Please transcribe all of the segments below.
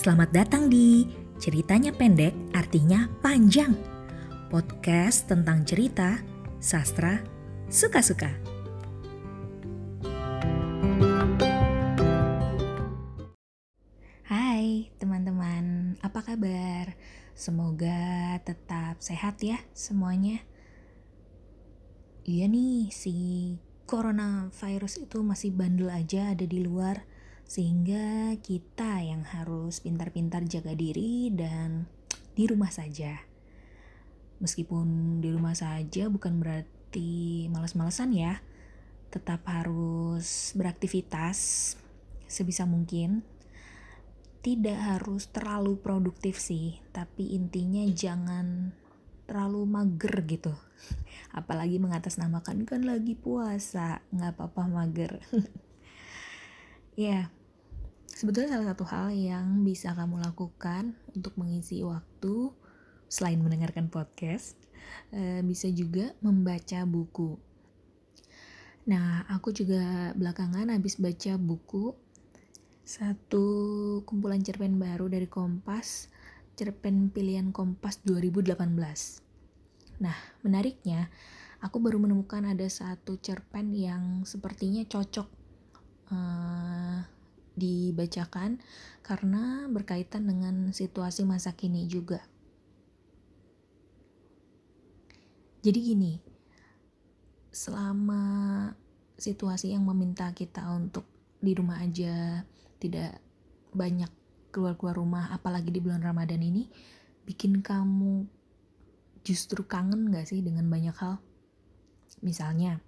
Selamat datang di Ceritanya Pendek Artinya Panjang. Podcast tentang cerita, sastra, suka-suka. Hai teman-teman, apa kabar? Semoga tetap sehat ya semuanya. Iya nih, si coronavirus itu masih bandel aja ada di luar sehingga kita yang harus pintar-pintar jaga diri dan di rumah saja. Meskipun di rumah saja bukan berarti males-malesan ya. Tetap harus beraktivitas sebisa mungkin. Tidak harus terlalu produktif sih, tapi intinya jangan terlalu mager gitu. Apalagi mengatasnamakan kan lagi puasa, nggak apa-apa mager. ya, Sebetulnya salah satu hal yang bisa kamu lakukan untuk mengisi waktu selain mendengarkan podcast, eh, bisa juga membaca buku. Nah, aku juga belakangan habis baca buku satu kumpulan cerpen baru dari Kompas, cerpen pilihan Kompas 2018. Nah, menariknya, aku baru menemukan ada satu cerpen yang sepertinya cocok uh, dibacakan karena berkaitan dengan situasi masa kini juga. Jadi gini, selama situasi yang meminta kita untuk di rumah aja, tidak banyak keluar-keluar rumah, apalagi di bulan Ramadan ini, bikin kamu justru kangen gak sih dengan banyak hal? Misalnya,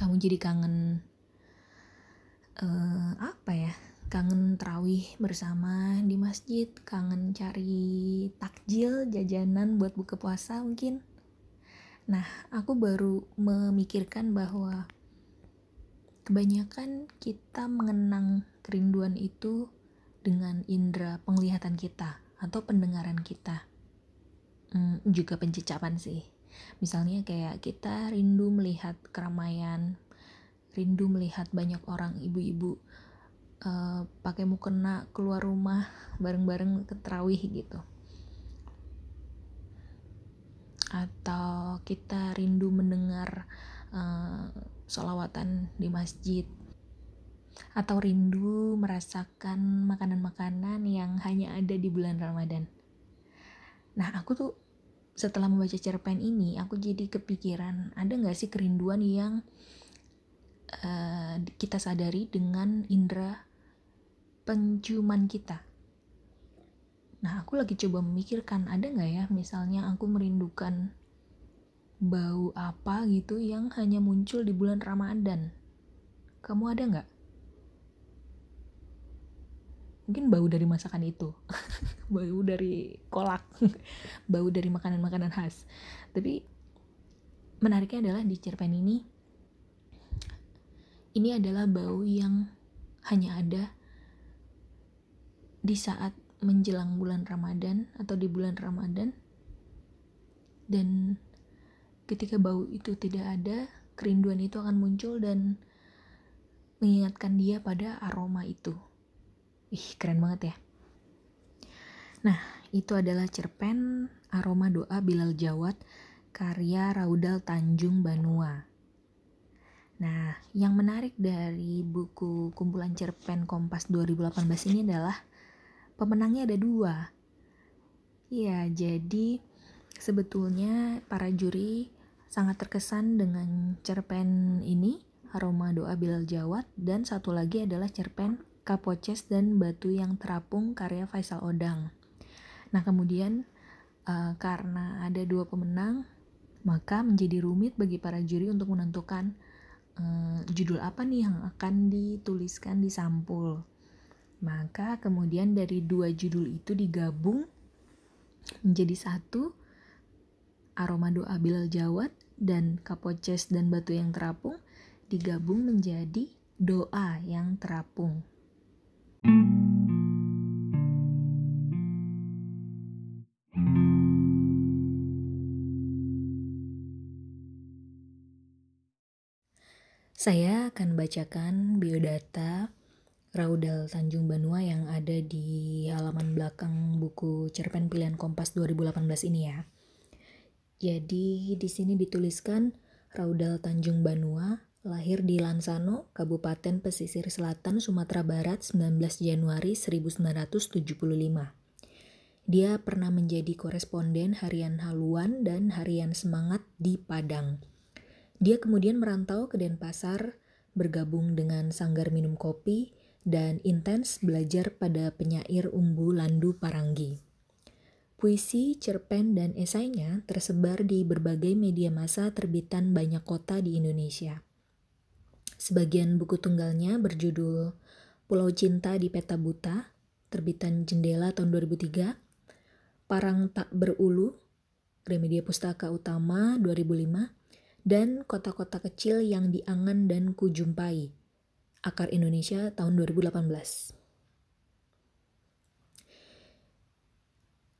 kamu jadi kangen uh, apa ya? Kangen terawih bersama di masjid kangen cari takjil jajanan buat buka puasa mungkin. Nah aku baru memikirkan bahwa kebanyakan kita mengenang kerinduan itu dengan indera penglihatan kita atau pendengaran kita. Hmm, juga pencecapan sih. Misalnya kayak kita rindu melihat keramaian rindu melihat banyak orang ibu-ibu uh, pakai mukena keluar rumah bareng-bareng ke terawih gitu atau kita rindu mendengar uh, solawatan di masjid atau rindu merasakan makanan-makanan yang hanya ada di bulan Ramadan. Nah, aku tuh setelah membaca cerpen ini, aku jadi kepikiran, ada nggak sih kerinduan yang uh, kita sadari dengan indera penciuman kita. Nah, aku lagi coba memikirkan ada nggak ya, misalnya aku merindukan bau apa gitu yang hanya muncul di bulan Ramadan. Kamu ada nggak? Mungkin bau dari masakan itu, bau dari kolak, bau dari makanan-makanan khas. Tapi menariknya adalah di cerpen ini ini adalah bau yang hanya ada di saat menjelang bulan Ramadan atau di bulan Ramadan. Dan ketika bau itu tidak ada kerinduan itu akan muncul dan mengingatkan dia pada aroma itu. Ih keren banget ya. Nah itu adalah cerpen aroma doa Bilal Jawad karya Raudal Tanjung Banua Nah, yang menarik dari buku kumpulan cerpen Kompas 2018 ini adalah pemenangnya ada dua. Iya, jadi sebetulnya para juri sangat terkesan dengan cerpen ini, Aroma Doa Bilal Jawad, dan satu lagi adalah cerpen Kapoces dan Batu yang Terapung karya Faisal Odang. Nah, kemudian uh, karena ada dua pemenang, maka menjadi rumit bagi para juri untuk menentukan uh, judul apa nih yang akan dituliskan di sampul. Maka kemudian dari dua judul itu digabung menjadi satu aroma doa Bilal Jawad dan Kapoces dan Batu yang Terapung digabung menjadi doa yang terapung. Saya akan bacakan biodata Raudal Tanjung Banua yang ada di halaman belakang buku cerpen pilihan Kompas 2018 ini ya. Jadi di sini dituliskan Raudal Tanjung Banua lahir di Lansano, Kabupaten Pesisir Selatan, Sumatera Barat 19 Januari 1975. Dia pernah menjadi koresponden harian Haluan dan harian Semangat di Padang. Dia kemudian merantau ke Denpasar, bergabung dengan Sanggar Minum Kopi, dan intens belajar pada penyair Umbu Landu Paranggi. Puisi, cerpen, dan esainya tersebar di berbagai media massa terbitan banyak kota di Indonesia. Sebagian buku tunggalnya berjudul Pulau Cinta di Peta Buta, terbitan Jendela tahun 2003, Parang Tak Berulu, Gramedia Pustaka Utama 2005, dan Kota-Kota Kecil yang Diangan dan Kujumpai, Akar Indonesia tahun 2018.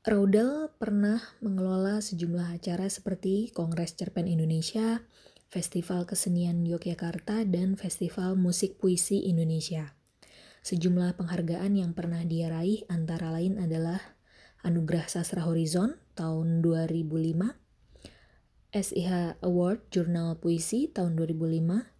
Raudal pernah mengelola sejumlah acara seperti Kongres Cerpen Indonesia, Festival Kesenian Yogyakarta, dan Festival Musik Puisi Indonesia. Sejumlah penghargaan yang pernah dia raih antara lain adalah Anugerah Sastra Horizon tahun 2005, SIH Award Jurnal Puisi tahun 2005,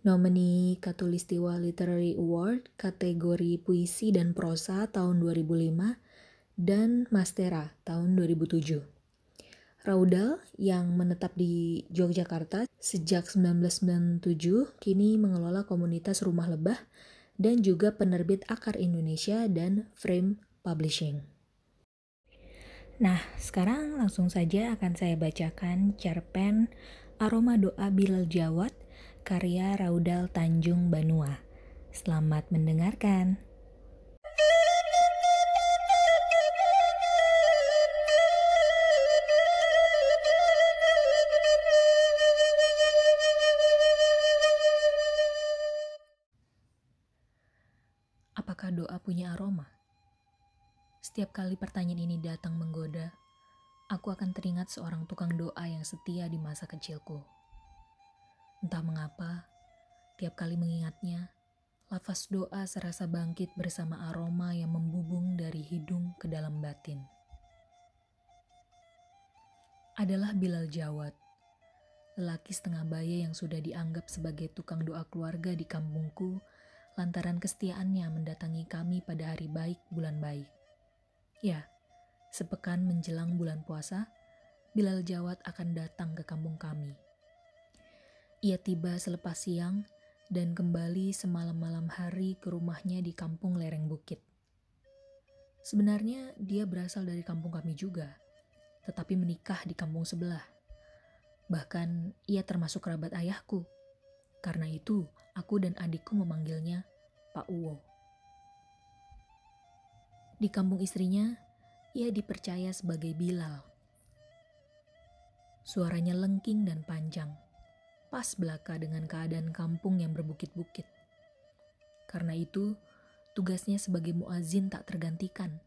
Nomini Katulistiwa Literary Award kategori puisi dan prosa tahun 2005 dan Mastera tahun 2007. Raudal yang menetap di Yogyakarta sejak 1997 kini mengelola komunitas rumah lebah dan juga penerbit Akar Indonesia dan Frame Publishing. Nah, sekarang langsung saja akan saya bacakan cerpen Aroma Doa Bilal Jawat karya Raudal Tanjung Banua. Selamat mendengarkan. Apakah doa punya aroma? Setiap kali pertanyaan ini datang menggoda, aku akan teringat seorang tukang doa yang setia di masa kecilku. Entah mengapa, tiap kali mengingatnya, lafaz doa serasa bangkit bersama aroma yang membubung dari hidung ke dalam batin. Adalah Bilal Jawad, lelaki setengah baya yang sudah dianggap sebagai tukang doa keluarga di kampungku lantaran kesetiaannya mendatangi kami pada hari baik bulan baik. Ya, sepekan menjelang bulan puasa, Bilal Jawad akan datang ke kampung kami ia tiba selepas siang dan kembali semalam-malam hari ke rumahnya di kampung lereng bukit. Sebenarnya dia berasal dari kampung kami juga, tetapi menikah di kampung sebelah. Bahkan ia termasuk kerabat ayahku. Karena itu, aku dan adikku memanggilnya Pak Uwo. Di kampung istrinya, ia dipercaya sebagai Bilal. Suaranya lengking dan panjang pas belaka dengan keadaan kampung yang berbukit-bukit. Karena itu, tugasnya sebagai muazin tak tergantikan.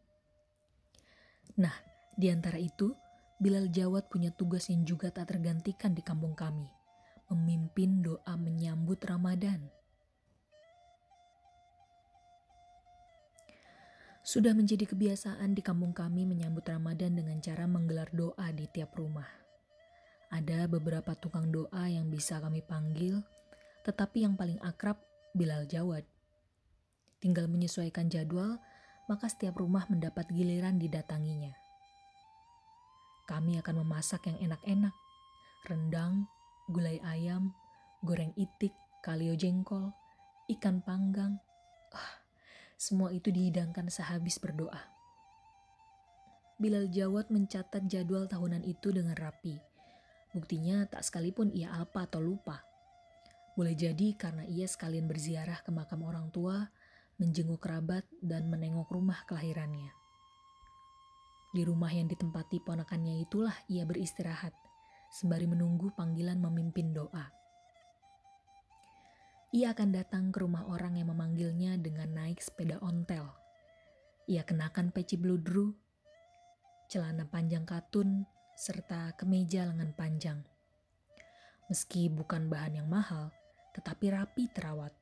Nah, di antara itu, Bilal Jawad punya tugas yang juga tak tergantikan di kampung kami, memimpin doa menyambut Ramadan. Sudah menjadi kebiasaan di kampung kami menyambut Ramadan dengan cara menggelar doa di tiap rumah. Ada beberapa tukang doa yang bisa kami panggil, tetapi yang paling akrab Bilal Jawad. Tinggal menyesuaikan jadwal, maka setiap rumah mendapat giliran didatanginya. Kami akan memasak yang enak-enak, rendang, gulai ayam, goreng itik, kalio jengkol, ikan panggang. Ah, semua itu dihidangkan sehabis berdoa. Bilal Jawad mencatat jadwal tahunan itu dengan rapi Buktinya tak sekalipun ia apa atau lupa. Boleh jadi karena ia sekalian berziarah ke makam orang tua, menjenguk kerabat, dan menengok rumah kelahirannya. Di rumah yang ditempati ponakannya itulah ia beristirahat, sembari menunggu panggilan memimpin doa. Ia akan datang ke rumah orang yang memanggilnya dengan naik sepeda ontel. Ia kenakan peci bludru, celana panjang katun, serta kemeja lengan panjang. Meski bukan bahan yang mahal, tetapi rapi terawat.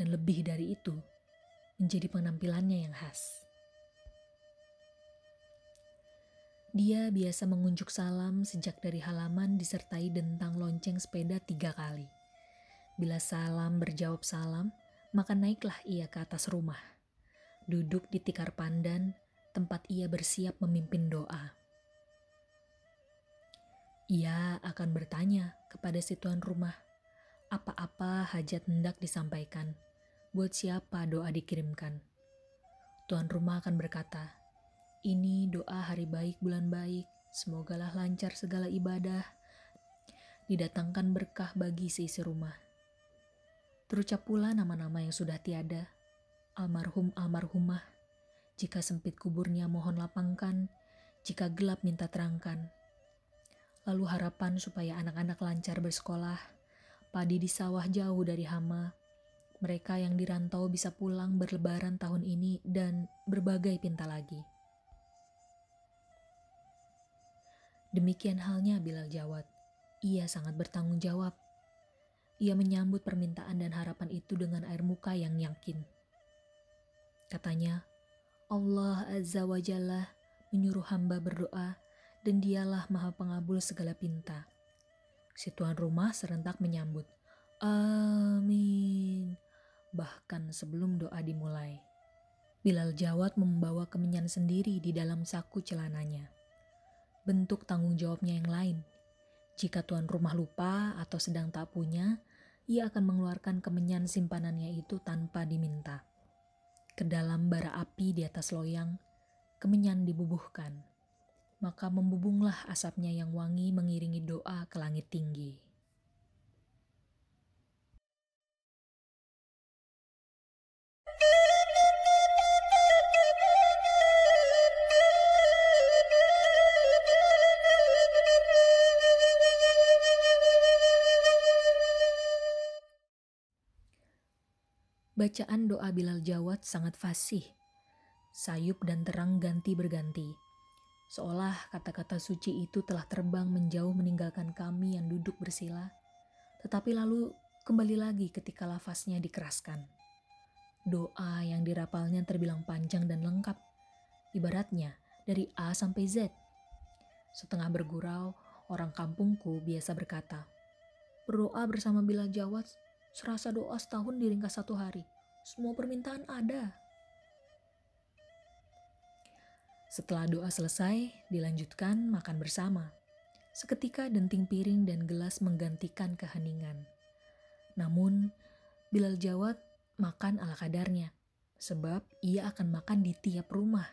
Dan lebih dari itu, menjadi penampilannya yang khas. Dia biasa mengunjuk salam sejak dari halaman disertai dentang lonceng sepeda tiga kali. Bila salam berjawab salam, maka naiklah ia ke atas rumah. Duduk di tikar pandan, tempat ia bersiap memimpin doa. Ia akan bertanya kepada si tuan rumah, apa-apa hajat hendak disampaikan, buat siapa doa dikirimkan. Tuan rumah akan berkata, ini doa hari baik bulan baik, semogalah lancar segala ibadah, didatangkan berkah bagi seisi rumah. Terucap pula nama-nama yang sudah tiada, almarhum almarhumah, jika sempit kuburnya mohon lapangkan, jika gelap minta terangkan, lalu harapan supaya anak-anak lancar bersekolah, padi di sawah jauh dari hama, mereka yang dirantau bisa pulang berlebaran tahun ini dan berbagai pinta lagi. Demikian halnya Bilal Jawad. Ia sangat bertanggung jawab. Ia menyambut permintaan dan harapan itu dengan air muka yang yakin. Katanya, Allah Azza wa Jalla menyuruh hamba berdoa dan dialah maha pengabul segala pinta. Si tuan rumah serentak menyambut, Amin. Bahkan sebelum doa dimulai. Bilal Jawad membawa kemenyan sendiri di dalam saku celananya. Bentuk tanggung jawabnya yang lain. Jika tuan rumah lupa atau sedang tak punya, ia akan mengeluarkan kemenyan simpanannya itu tanpa diminta. Ke dalam bara api di atas loyang, kemenyan dibubuhkan maka membubunglah asapnya yang wangi mengiringi doa ke langit tinggi. Bacaan doa Bilal Jawad sangat fasih, sayup dan terang ganti berganti Seolah kata-kata suci itu telah terbang menjauh meninggalkan kami yang duduk bersila, tetapi lalu kembali lagi ketika lafaznya dikeraskan. Doa yang dirapalnya terbilang panjang dan lengkap, ibaratnya dari A sampai Z. Setengah bergurau, orang kampungku biasa berkata, berdoa bersama Bila Jawat, serasa doa setahun diringkas satu hari. Semua permintaan ada. Setelah doa selesai, dilanjutkan makan bersama. Seketika denting piring dan gelas menggantikan keheningan. Namun, Bilal Jawad makan ala kadarnya, sebab ia akan makan di tiap rumah.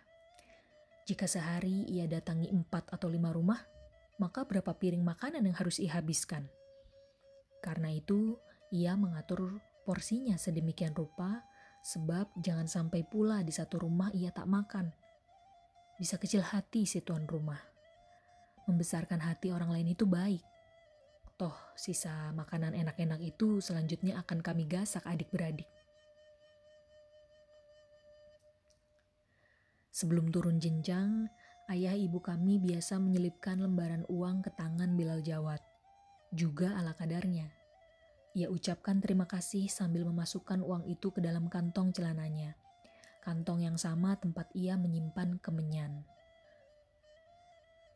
Jika sehari ia datangi empat atau lima rumah, maka berapa piring makanan yang harus ia habiskan? Karena itu, ia mengatur porsinya sedemikian rupa, sebab jangan sampai pula di satu rumah ia tak makan bisa kecil hati si tuan rumah. Membesarkan hati orang lain itu baik. Toh, sisa makanan enak-enak itu selanjutnya akan kami gasak adik-beradik. Sebelum turun jenjang, ayah ibu kami biasa menyelipkan lembaran uang ke tangan Bilal Jawad, juga ala kadarnya. Ia ucapkan terima kasih sambil memasukkan uang itu ke dalam kantong celananya kantong yang sama tempat ia menyimpan kemenyan.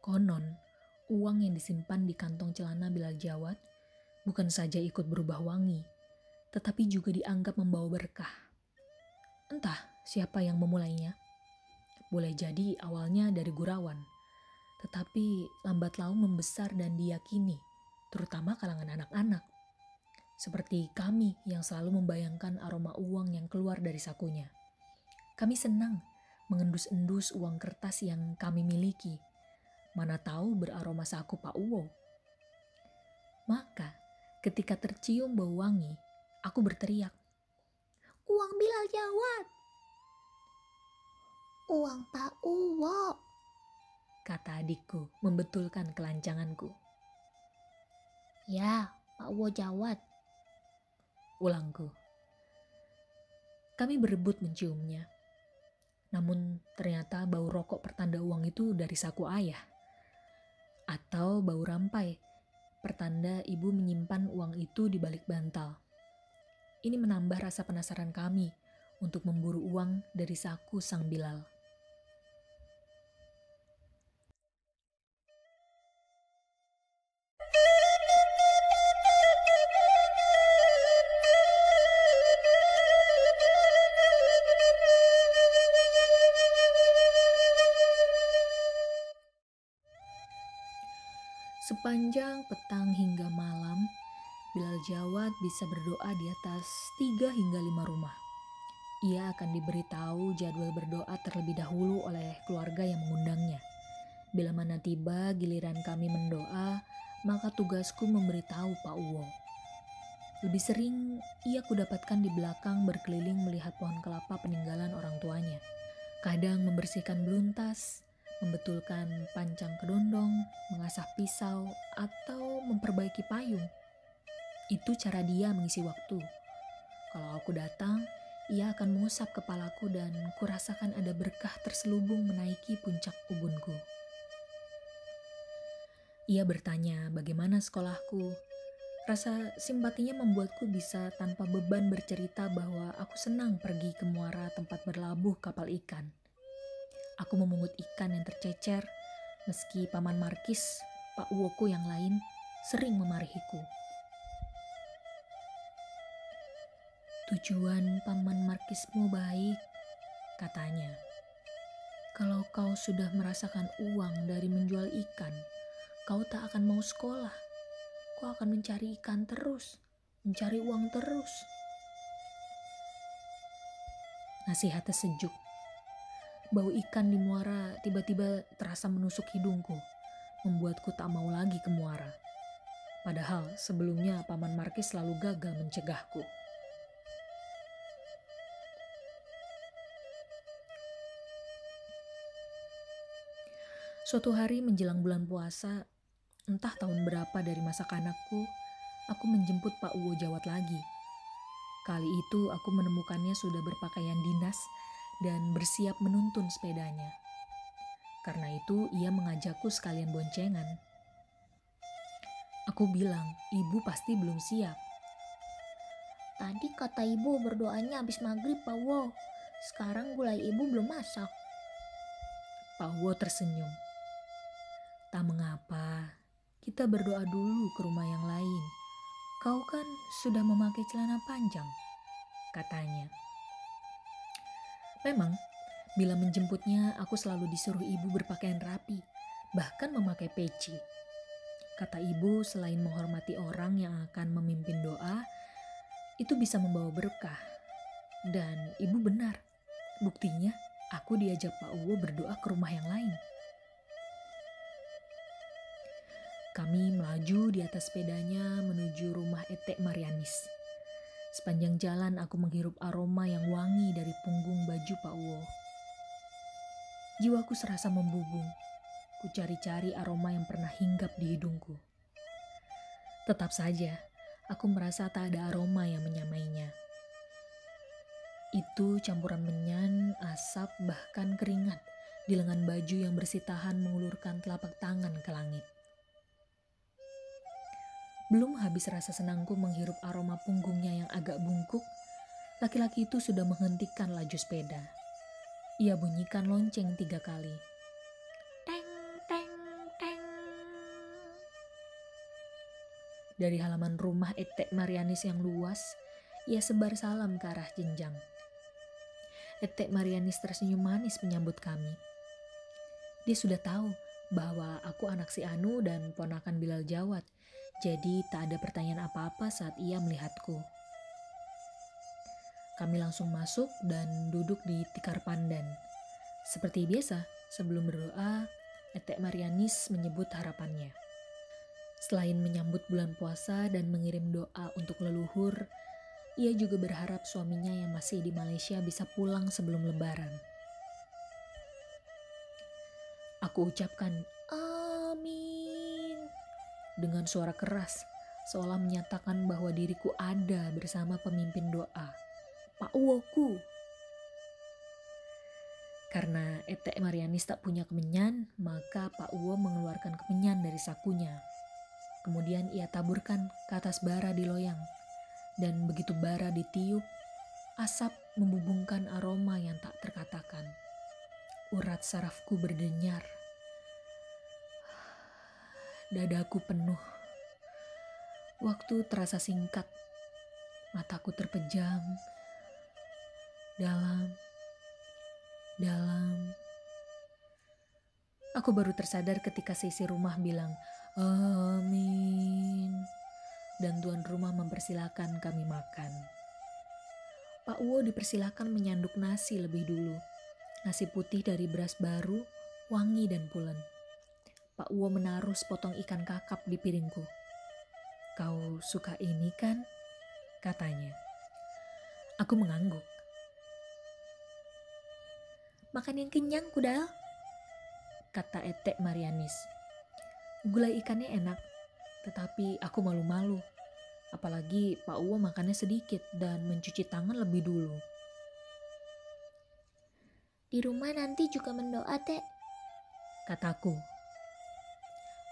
Konon, uang yang disimpan di kantong celana Bilal Jawad bukan saja ikut berubah wangi, tetapi juga dianggap membawa berkah. Entah siapa yang memulainya. Boleh jadi awalnya dari gurawan, tetapi lambat laun membesar dan diyakini, terutama kalangan anak-anak. Seperti kami yang selalu membayangkan aroma uang yang keluar dari sakunya. Kami senang mengendus-endus uang kertas yang kami miliki. Mana tahu beraroma saku Pak Uwo. Maka ketika tercium bau wangi, aku berteriak. Uang Bilal Jawad. Uang Pak Uwo. Kata adikku membetulkan kelancanganku. Ya, Pak Uwo Jawad. Ulangku. Kami berebut menciumnya namun ternyata bau rokok pertanda uang itu dari saku ayah. Atau bau rampai, pertanda ibu menyimpan uang itu di balik bantal. Ini menambah rasa penasaran kami untuk memburu uang dari saku sang Bilal. Sepanjang petang hingga malam, Bilal Jawad bisa berdoa di atas tiga hingga lima rumah. Ia akan diberitahu jadwal berdoa terlebih dahulu oleh keluarga yang mengundangnya. Bila mana tiba giliran kami mendoa, maka tugasku memberitahu Pak Uwo. Lebih sering ia kudapatkan di belakang berkeliling melihat pohon kelapa peninggalan orang tuanya. Kadang membersihkan beluntas, membetulkan pancang kedondong, mengasah pisau, atau memperbaiki payung. Itu cara dia mengisi waktu. Kalau aku datang, ia akan mengusap kepalaku dan kurasakan ada berkah terselubung menaiki puncak ubunku. Ia bertanya bagaimana sekolahku. Rasa simpatinya membuatku bisa tanpa beban bercerita bahwa aku senang pergi ke muara tempat berlabuh kapal ikan. Aku memungut ikan yang tercecer, meski Paman Markis, Pak Woko yang lain, sering memarahiku. Tujuan paman markismu baik, katanya. Kalau kau sudah merasakan uang dari menjual ikan, kau tak akan mau sekolah. Kau akan mencari ikan terus, mencari uang terus. Nasihatnya sejuk. Bau ikan di muara tiba-tiba terasa menusuk hidungku, membuatku tak mau lagi ke muara. Padahal sebelumnya Paman Markis selalu gagal mencegahku. Suatu hari menjelang bulan puasa, entah tahun berapa dari masa kanakku, aku menjemput Pak Uwo Jawat lagi. Kali itu aku menemukannya sudah berpakaian dinas dan bersiap menuntun sepedanya. Karena itu ia mengajakku sekalian boncengan. Aku bilang, ibu pasti belum siap. Tadi kata ibu berdoanya habis maghrib Pak Uwo. Sekarang gulai ibu belum masak. Pak Uwo tersenyum. Tak mengapa, kita berdoa dulu ke rumah yang lain. Kau kan sudah memakai celana panjang, katanya. Memang, bila menjemputnya, aku selalu disuruh ibu berpakaian rapi, bahkan memakai peci. Kata ibu, selain menghormati orang yang akan memimpin doa, itu bisa membawa berkah. Dan ibu benar, buktinya aku diajak Pak Uwo berdoa ke rumah yang lain. Kami melaju di atas sepedanya menuju rumah Etek Marianis. Sepanjang jalan aku menghirup aroma yang wangi dari punggung baju Pak Uwo. Jiwaku serasa membubung. Ku cari-cari aroma yang pernah hinggap di hidungku. Tetap saja, aku merasa tak ada aroma yang menyamainya. Itu campuran menyan, asap, bahkan keringat di lengan baju yang bersih tahan mengulurkan telapak tangan ke langit. Belum habis rasa senangku menghirup aroma punggungnya yang agak bungkuk, laki-laki itu sudah menghentikan laju sepeda. Ia bunyikan lonceng tiga kali. Teng, teng, teng. Dari halaman rumah Etek Marianis yang luas, ia sebar salam ke arah jenjang. Etek Marianis tersenyum manis menyambut kami. Dia sudah tahu bahwa aku anak si Anu dan ponakan Bilal Jawat jadi tak ada pertanyaan apa-apa saat ia melihatku. Kami langsung masuk dan duduk di tikar pandan. Seperti biasa, sebelum berdoa, Etek Marianis menyebut harapannya. Selain menyambut bulan puasa dan mengirim doa untuk leluhur, ia juga berharap suaminya yang masih di Malaysia bisa pulang sebelum lebaran. Aku ucapkan dengan suara keras, seolah menyatakan bahwa diriku ada bersama pemimpin doa, Pak Uwoku. Karena Etek Marianis tak punya kemenyan, maka Pak Uwo mengeluarkan kemenyan dari sakunya. Kemudian ia taburkan ke atas bara di loyang. dan begitu bara ditiup, asap membubungkan aroma yang tak terkatakan. Urat sarafku berdenyar. Dadaku penuh. Waktu terasa singkat. Mataku terpejam. Dalam. Dalam. Aku baru tersadar ketika sisi rumah bilang, Amin. Dan tuan rumah mempersilahkan kami makan. Pak Uwo dipersilahkan menyanduk nasi lebih dulu. Nasi putih dari beras baru, wangi dan pulen. Pak Uwo menaruh sepotong ikan kakap di piringku. Kau suka ini kan? Katanya. Aku mengangguk. Makan yang kenyang, Kudal kata Etek Marianis. Gulai ikannya enak, tetapi aku malu-malu. Apalagi Pak Uwo makannya sedikit dan mencuci tangan lebih dulu. Di rumah nanti juga mendoa, Teh. Kataku.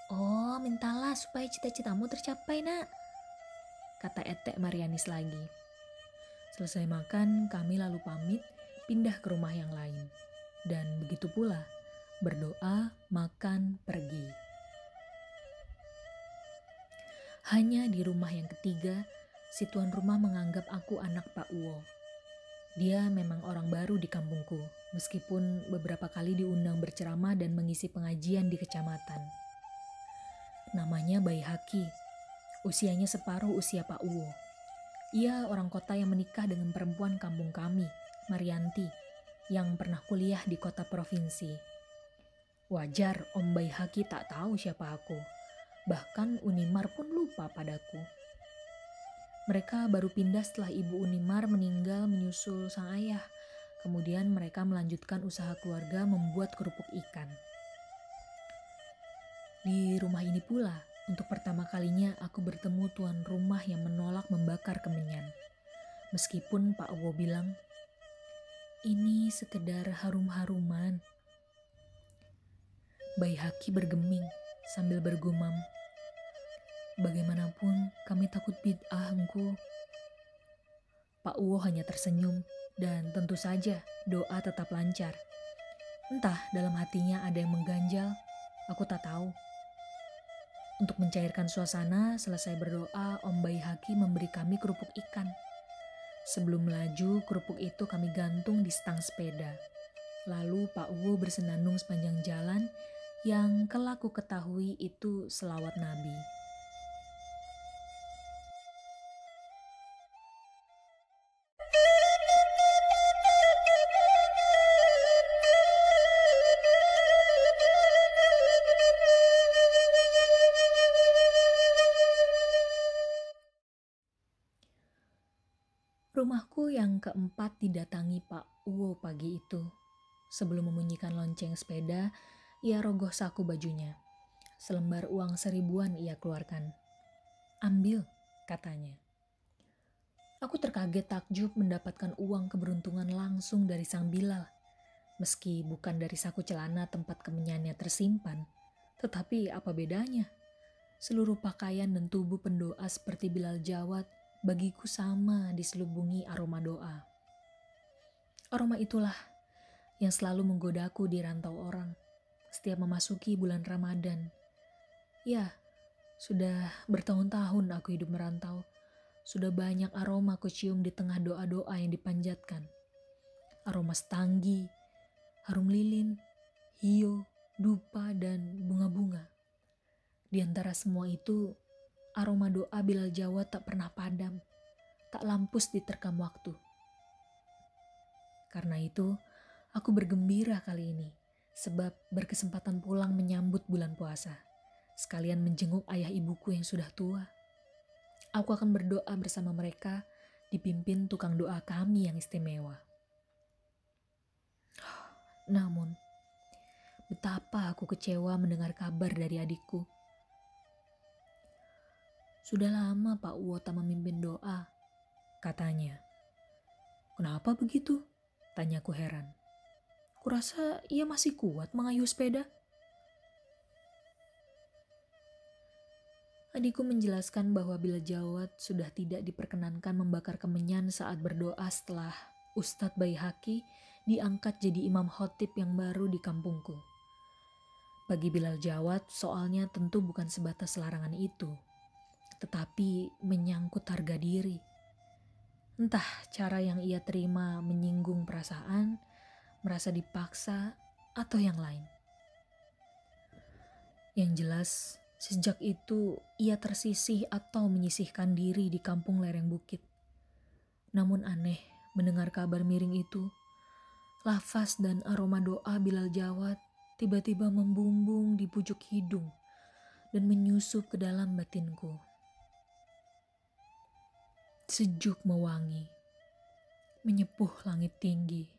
Oh, mintalah supaya cita-citamu tercapai, nak. Kata Etek Marianis lagi. Selesai makan, kami lalu pamit pindah ke rumah yang lain. Dan begitu pula berdoa, makan, pergi. Hanya di rumah yang ketiga, si tuan rumah menganggap aku anak Pak Uwo. Dia memang orang baru di kampungku, meskipun beberapa kali diundang berceramah dan mengisi pengajian di kecamatan. Namanya Bayi Haki, usianya separuh usia Pak Uwo. Ia orang kota yang menikah dengan perempuan kampung kami, Marianti, yang pernah kuliah di kota provinsi. Wajar Om Bayi Haki tak tahu siapa aku. Bahkan Unimar pun lupa padaku. Mereka baru pindah setelah ibu Unimar meninggal menyusul sang ayah. Kemudian mereka melanjutkan usaha keluarga membuat kerupuk ikan. Di rumah ini pula, untuk pertama kalinya aku bertemu tuan rumah yang menolak membakar kemenyan. Meskipun Pak Wo bilang, ini sekedar harum-haruman, Bayi Haki bergeming sambil bergumam. Bagaimanapun kami takut bid'ah engku. Pak Uwo hanya tersenyum dan tentu saja doa tetap lancar. Entah dalam hatinya ada yang mengganjal, aku tak tahu. Untuk mencairkan suasana, selesai berdoa, Om Bayi Haki memberi kami kerupuk ikan. Sebelum melaju, kerupuk itu kami gantung di stang sepeda. Lalu Pak Uwo bersenandung sepanjang jalan yang kelak ku ketahui itu selawat Nabi. Keempat didatangi Pak Uwo pagi itu. Sebelum membunyikan lonceng sepeda, ia rogoh saku bajunya. Selembar uang seribuan ia keluarkan. Ambil, katanya. Aku terkaget takjub mendapatkan uang keberuntungan langsung dari sang Bilal. Meski bukan dari saku celana tempat kemenyannya tersimpan, tetapi apa bedanya? Seluruh pakaian dan tubuh pendoa seperti Bilal Jawat bagiku sama diselubungi aroma doa. Aroma itulah yang selalu menggodaku di rantau orang setiap memasuki bulan Ramadan. Ya, sudah bertahun-tahun aku hidup merantau. Sudah banyak aroma aku cium di tengah doa-doa yang dipanjatkan. Aroma stanggi, harum lilin, hio, dupa, dan bunga-bunga. Di antara semua itu, aroma doa Bilal Jawa tak pernah padam, tak lampus diterkam waktu. Karena itu, aku bergembira kali ini sebab berkesempatan pulang menyambut bulan puasa, sekalian menjenguk ayah ibuku yang sudah tua. Aku akan berdoa bersama mereka, dipimpin tukang doa kami yang istimewa. Namun, betapa aku kecewa mendengar kabar dari adikku. Sudah lama Pak Uwo memimpin doa, katanya. Kenapa begitu? Tanyaku heran. Kurasa ia masih kuat mengayuh sepeda. Adikku menjelaskan bahwa Bilal Jawad sudah tidak diperkenankan membakar kemenyan saat berdoa setelah Ustadz Baihaki diangkat jadi imam khotib yang baru di kampungku. Bagi Bilal Jawad, soalnya tentu bukan sebatas larangan itu, tetapi menyangkut harga diri. Entah cara yang ia terima menyinggung perasaan, merasa dipaksa, atau yang lain. Yang jelas, Sejak itu, ia tersisih atau menyisihkan diri di kampung lereng bukit. Namun aneh mendengar kabar miring itu, lafaz dan aroma doa Bilal Jawad tiba-tiba membumbung di pucuk hidung dan menyusup ke dalam batinku. Sejuk mewangi, menyepuh langit tinggi